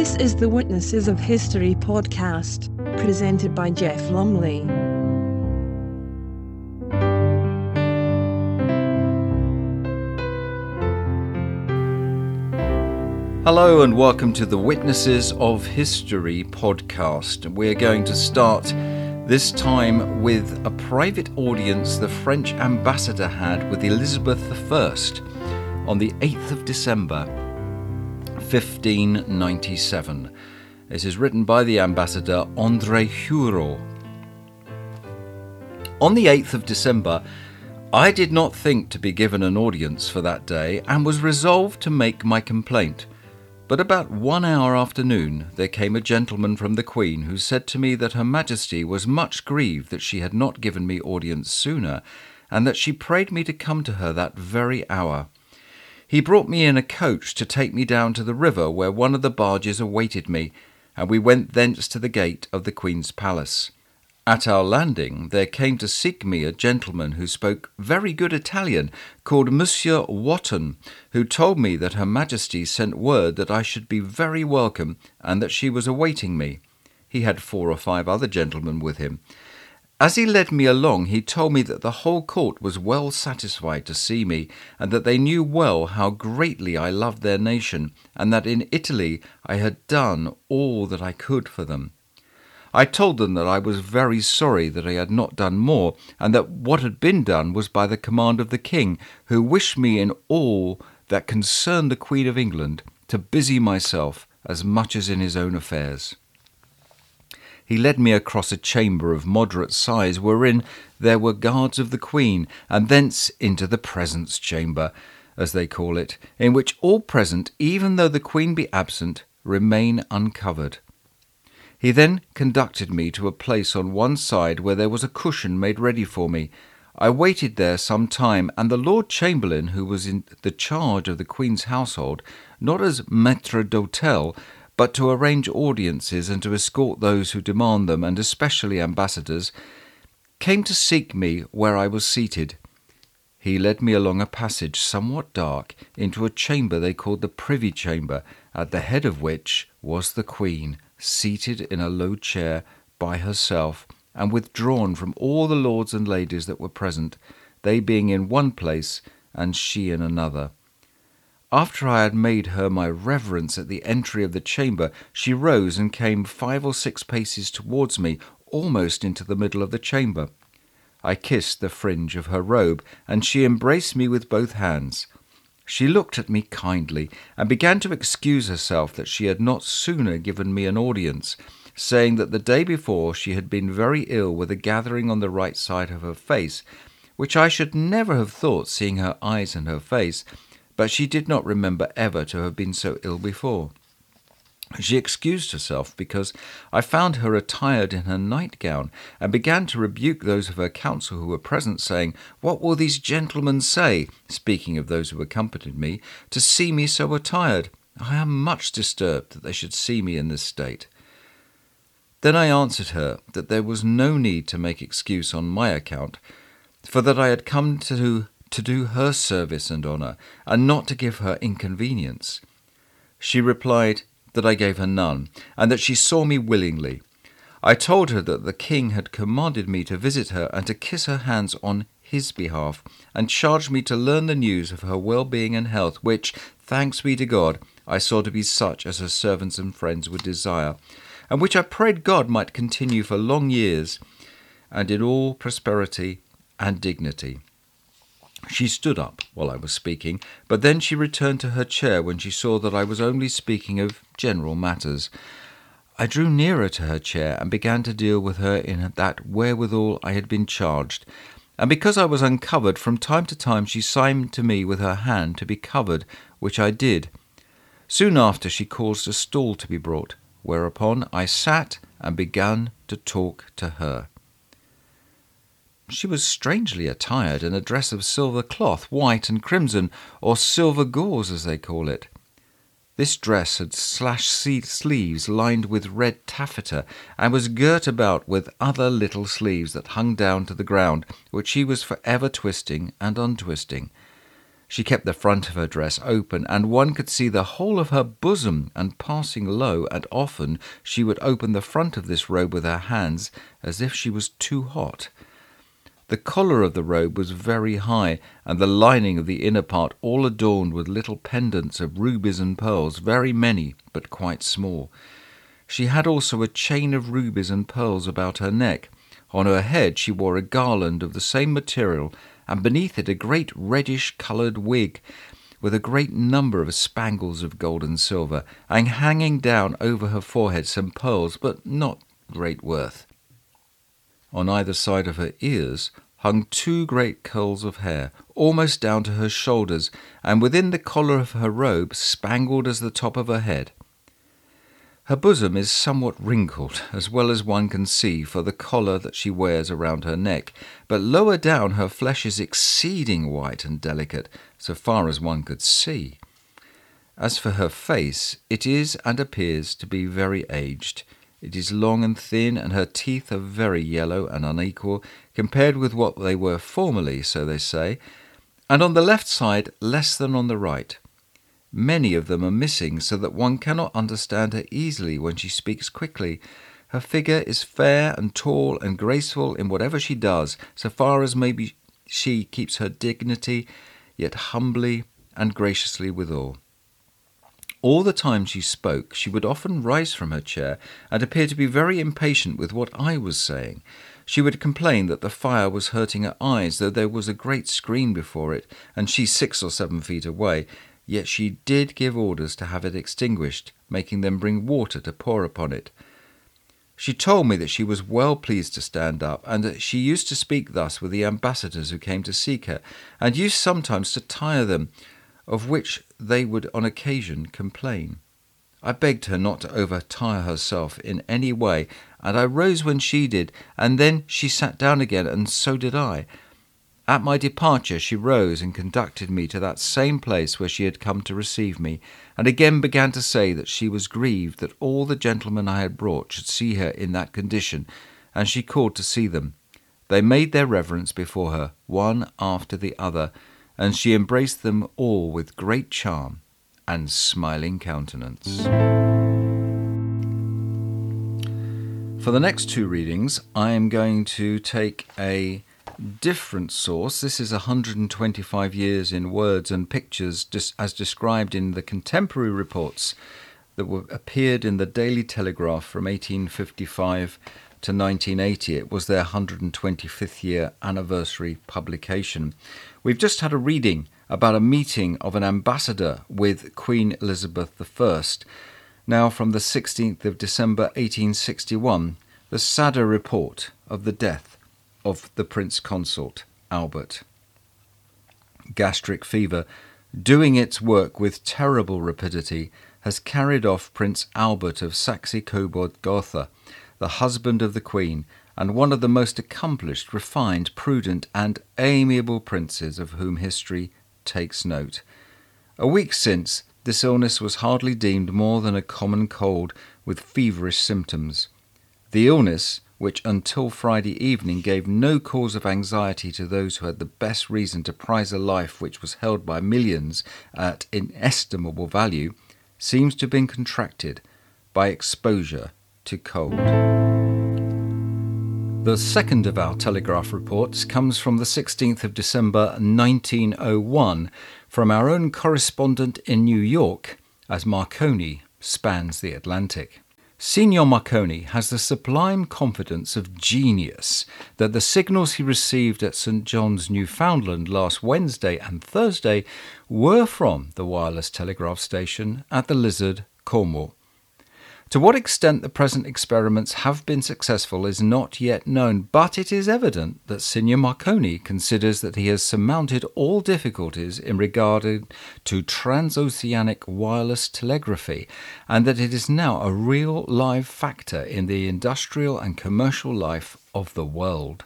This is the Witnesses of History podcast, presented by Jeff Lumley. Hello and welcome to the Witnesses of History podcast. We're going to start this time with a private audience the French ambassador had with Elizabeth I on the 8th of December 1597. It is written by the ambassador André Hurault. On the 8th of December, I did not think to be given an audience for that day and was resolved to make my complaint. But about one hour after noon there came a gentleman from the Queen who said to me that Her Majesty was much grieved that she had not given me audience sooner, and that she prayed me to come to her that very hour. He brought me in a coach to take me down to the river where one of the barges awaited me, and we went thence to the gate of the Queen's palace. At our landing, there came to seek me a gentleman who spoke very good Italian, called Monsieur Wotton, who told me that Her Majesty sent word that I should be very welcome and that she was awaiting me. He had four or five other gentlemen with him. As he led me along, he told me that the whole court was well satisfied to see me, and that they knew well how greatly I loved their nation, and that in Italy I had done all that I could for them. I told them that I was very sorry that I had not done more, and that what had been done was by the command of the King, who wished me in all that concerned the Queen of England to busy myself as much as in his own affairs. He led me across a chamber of moderate size, wherein there were guards of the Queen, and thence into the presence chamber, as they call it, in which all present, even though the Queen be absent, remain uncovered. He then conducted me to a place on one side where there was a cushion made ready for me. I waited there some time, and the Lord Chamberlain, who was in the charge of the Queen's household, not as maître d'hôtel, but to arrange audiences and to escort those who demand them, and especially ambassadors, came to seek me where I was seated. He led me along a passage somewhat dark into a chamber they called the Privy Chamber, at the head of which was the Queen seated in a low chair by herself, and withdrawn from all the lords and ladies that were present, they being in one place and she in another. After I had made her my reverence at the entry of the chamber, she rose and came five or six paces towards me, almost into the middle of the chamber. I kissed the fringe of her robe, and she embraced me with both hands. She looked at me kindly, and began to excuse herself that she had not sooner given me an audience, saying that the day before she had been very ill with a gathering on the right side of her face, which I should never have thought seeing her eyes and her face, but she did not remember ever to have been so ill before. She excused herself because I found her attired in her nightgown, and began to rebuke those of her council who were present, saying, What will these gentlemen say, speaking of those who accompanied me, to see me so attired? I am much disturbed that they should see me in this state. Then I answered her that there was no need to make excuse on my account, for that I had come to, to do her service and honour, and not to give her inconvenience. She replied, that I gave her none, and that she saw me willingly. I told her that the king had commanded me to visit her and to kiss her hands on his behalf, and charged me to learn the news of her well being and health, which, thanks be to God, I saw to be such as her servants and friends would desire, and which I prayed God might continue for long years, and in all prosperity and dignity. She stood up while I was speaking, but then she returned to her chair when she saw that I was only speaking of general matters. I drew nearer to her chair and began to deal with her in that wherewithal I had been charged, and because I was uncovered, from time to time she signed to me with her hand to be covered, which I did. Soon after she caused a stool to be brought, whereupon I sat and began to talk to her. She was strangely attired in a dress of silver cloth, white and crimson, or silver gauze as they call it. This dress had slashed sleeves lined with red taffeta, and was girt about with other little sleeves that hung down to the ground, which she was for ever twisting and untwisting. She kept the front of her dress open, and one could see the whole of her bosom, and passing low, and often she would open the front of this robe with her hands, as if she was too hot. The collar of the robe was very high, and the lining of the inner part all adorned with little pendants of rubies and pearls, very many, but quite small. She had also a chain of rubies and pearls about her neck. On her head she wore a garland of the same material, and beneath it a great reddish coloured wig with a great number of spangles of gold and silver, and hanging down over her forehead some pearls, but not great worth. On either side of her ears hung two great curls of hair, almost down to her shoulders, and within the collar of her robe, spangled as the top of her head. Her bosom is somewhat wrinkled, as well as one can see for the collar that she wears around her neck, but lower down her flesh is exceeding white and delicate, so far as one could see. As for her face, it is and appears to be very aged. It is long and thin, and her teeth are very yellow and unequal, compared with what they were formerly, so they say, and on the left side less than on the right. Many of them are missing, so that one cannot understand her easily when she speaks quickly. Her figure is fair and tall and graceful in whatever she does, so far as maybe she keeps her dignity, yet humbly and graciously withal. All the time she spoke, she would often rise from her chair and appear to be very impatient with what I was saying. She would complain that the fire was hurting her eyes, though there was a great screen before it, and she six or seven feet away, Yet she did give orders to have it extinguished, making them bring water to pour upon it. She told me that she was well pleased to stand up, and that she used to speak thus with the ambassadors who came to seek her, and used sometimes to tire them, of which they would on occasion complain. I begged her not to overtire herself in any way, and I rose when she did, and then she sat down again, and so did I. At my departure, she rose and conducted me to that same place where she had come to receive me, and again began to say that she was grieved that all the gentlemen I had brought should see her in that condition, and she called to see them. They made their reverence before her, one after the other, and she embraced them all with great charm and smiling countenance. For the next two readings, I am going to take a different source. This is 125 years in words and pictures, as described in the contemporary reports that were, appeared in the Daily Telegraph from 1855 to 1980. It was their 125th year anniversary publication. We've just had a reading about a meeting of an ambassador with Queen Elizabeth I. Now, from the 16th of December 1861, the sadder report of the death of the Prince Consort, Albert. Gastric fever, doing its work with terrible rapidity, has carried off Prince Albert of Saxe Coburg Gotha, the husband of the Queen, and one of the most accomplished, refined, prudent, and amiable princes of whom history takes note. A week since, this illness was hardly deemed more than a common cold with feverish symptoms. The illness, which until Friday evening gave no cause of anxiety to those who had the best reason to prize a life which was held by millions at inestimable value, seems to have been contracted by exposure to cold. The second of our Telegraph reports comes from the 16th of December 1901 from our own correspondent in New York as Marconi spans the Atlantic. Signor Marconi has the sublime confidence of genius that the signals he received at St. John's, Newfoundland last Wednesday and Thursday were from the wireless telegraph station at the Lizard, Cornwall. To what extent the present experiments have been successful is not yet known, but it is evident that Signor Marconi considers that he has surmounted all difficulties in regard to transoceanic wireless telegraphy, and that it is now a real live factor in the industrial and commercial life of the world.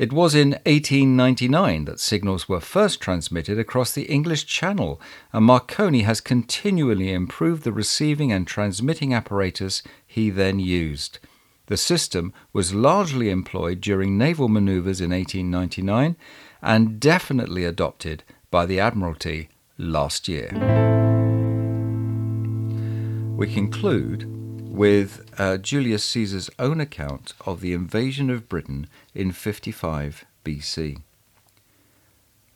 It was in 1899 that signals were first transmitted across the English Channel, and Marconi has continually improved the receiving and transmitting apparatus he then used. The system was largely employed during naval maneuvers in 1899 and definitely adopted by the Admiralty last year. We conclude with uh, Julius Caesar's own account of the invasion of Britain in 55 BC.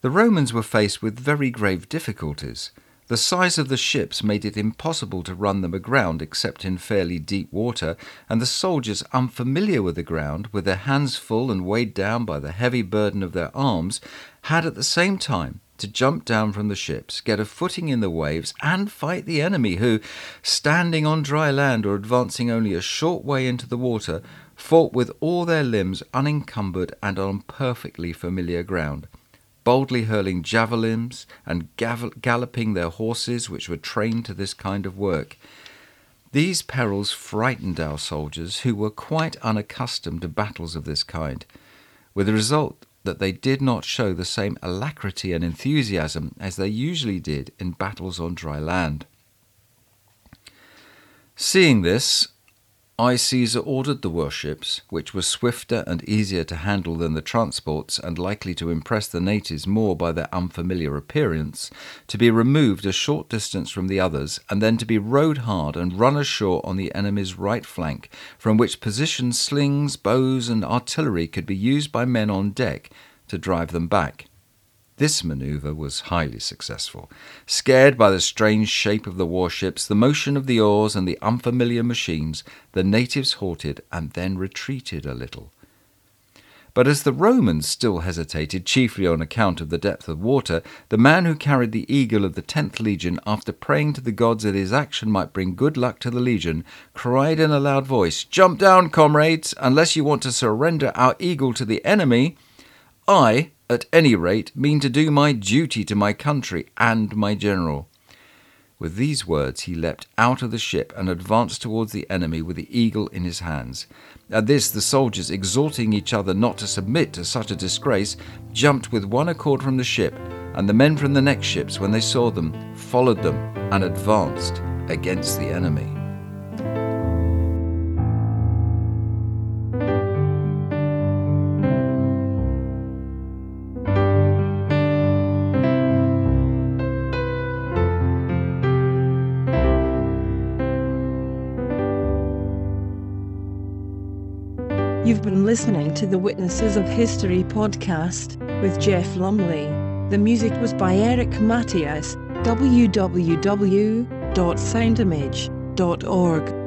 The Romans were faced with very grave difficulties. The size of the ships made it impossible to run them aground except in fairly deep water, and the soldiers, unfamiliar with the ground, with their hands full and weighed down by the heavy burden of their arms, had at the same time to jump down from the ships, get a footing in the waves, and fight the enemy, who, standing on dry land or advancing only a short way into the water, fought with all their limbs unencumbered and on perfectly familiar ground boldly hurling javelins and galloping their horses, which were trained to this kind of work. These perils frightened our soldiers, who were quite unaccustomed to battles of this kind, with the result that they did not show the same alacrity and enthusiasm as they usually did in battles on dry land. Seeing this, I, Caesar, ordered the warships, which were swifter and easier to handle than the transports and likely to impress the natives more by their unfamiliar appearance, to be removed a short distance from the others and then to be rowed hard and run ashore on the enemy's right flank, from which position slings, bows, and artillery could be used by men on deck to drive them back. This maneuver was highly successful. Scared by the strange shape of the warships, the motion of the oars, and the unfamiliar machines, the natives halted and then retreated a little. But as the Romans still hesitated, chiefly on account of the depth of water, the man who carried the eagle of the tenth legion, after praying to the gods that his action might bring good luck to the legion, cried in a loud voice, Jump down, comrades, unless you want to surrender our eagle to the enemy. I, at any rate, mean to do my duty to my country and my general. With these words, he leapt out of the ship and advanced towards the enemy with the eagle in his hands. At this, the soldiers, exhorting each other not to submit to such a disgrace, jumped with one accord from the ship, and the men from the next ships, when they saw them, followed them and advanced against the enemy. You've been listening to the Witnesses of History podcast with Jeff Lumley. The music was by Eric Matyas. www.soundimage.org.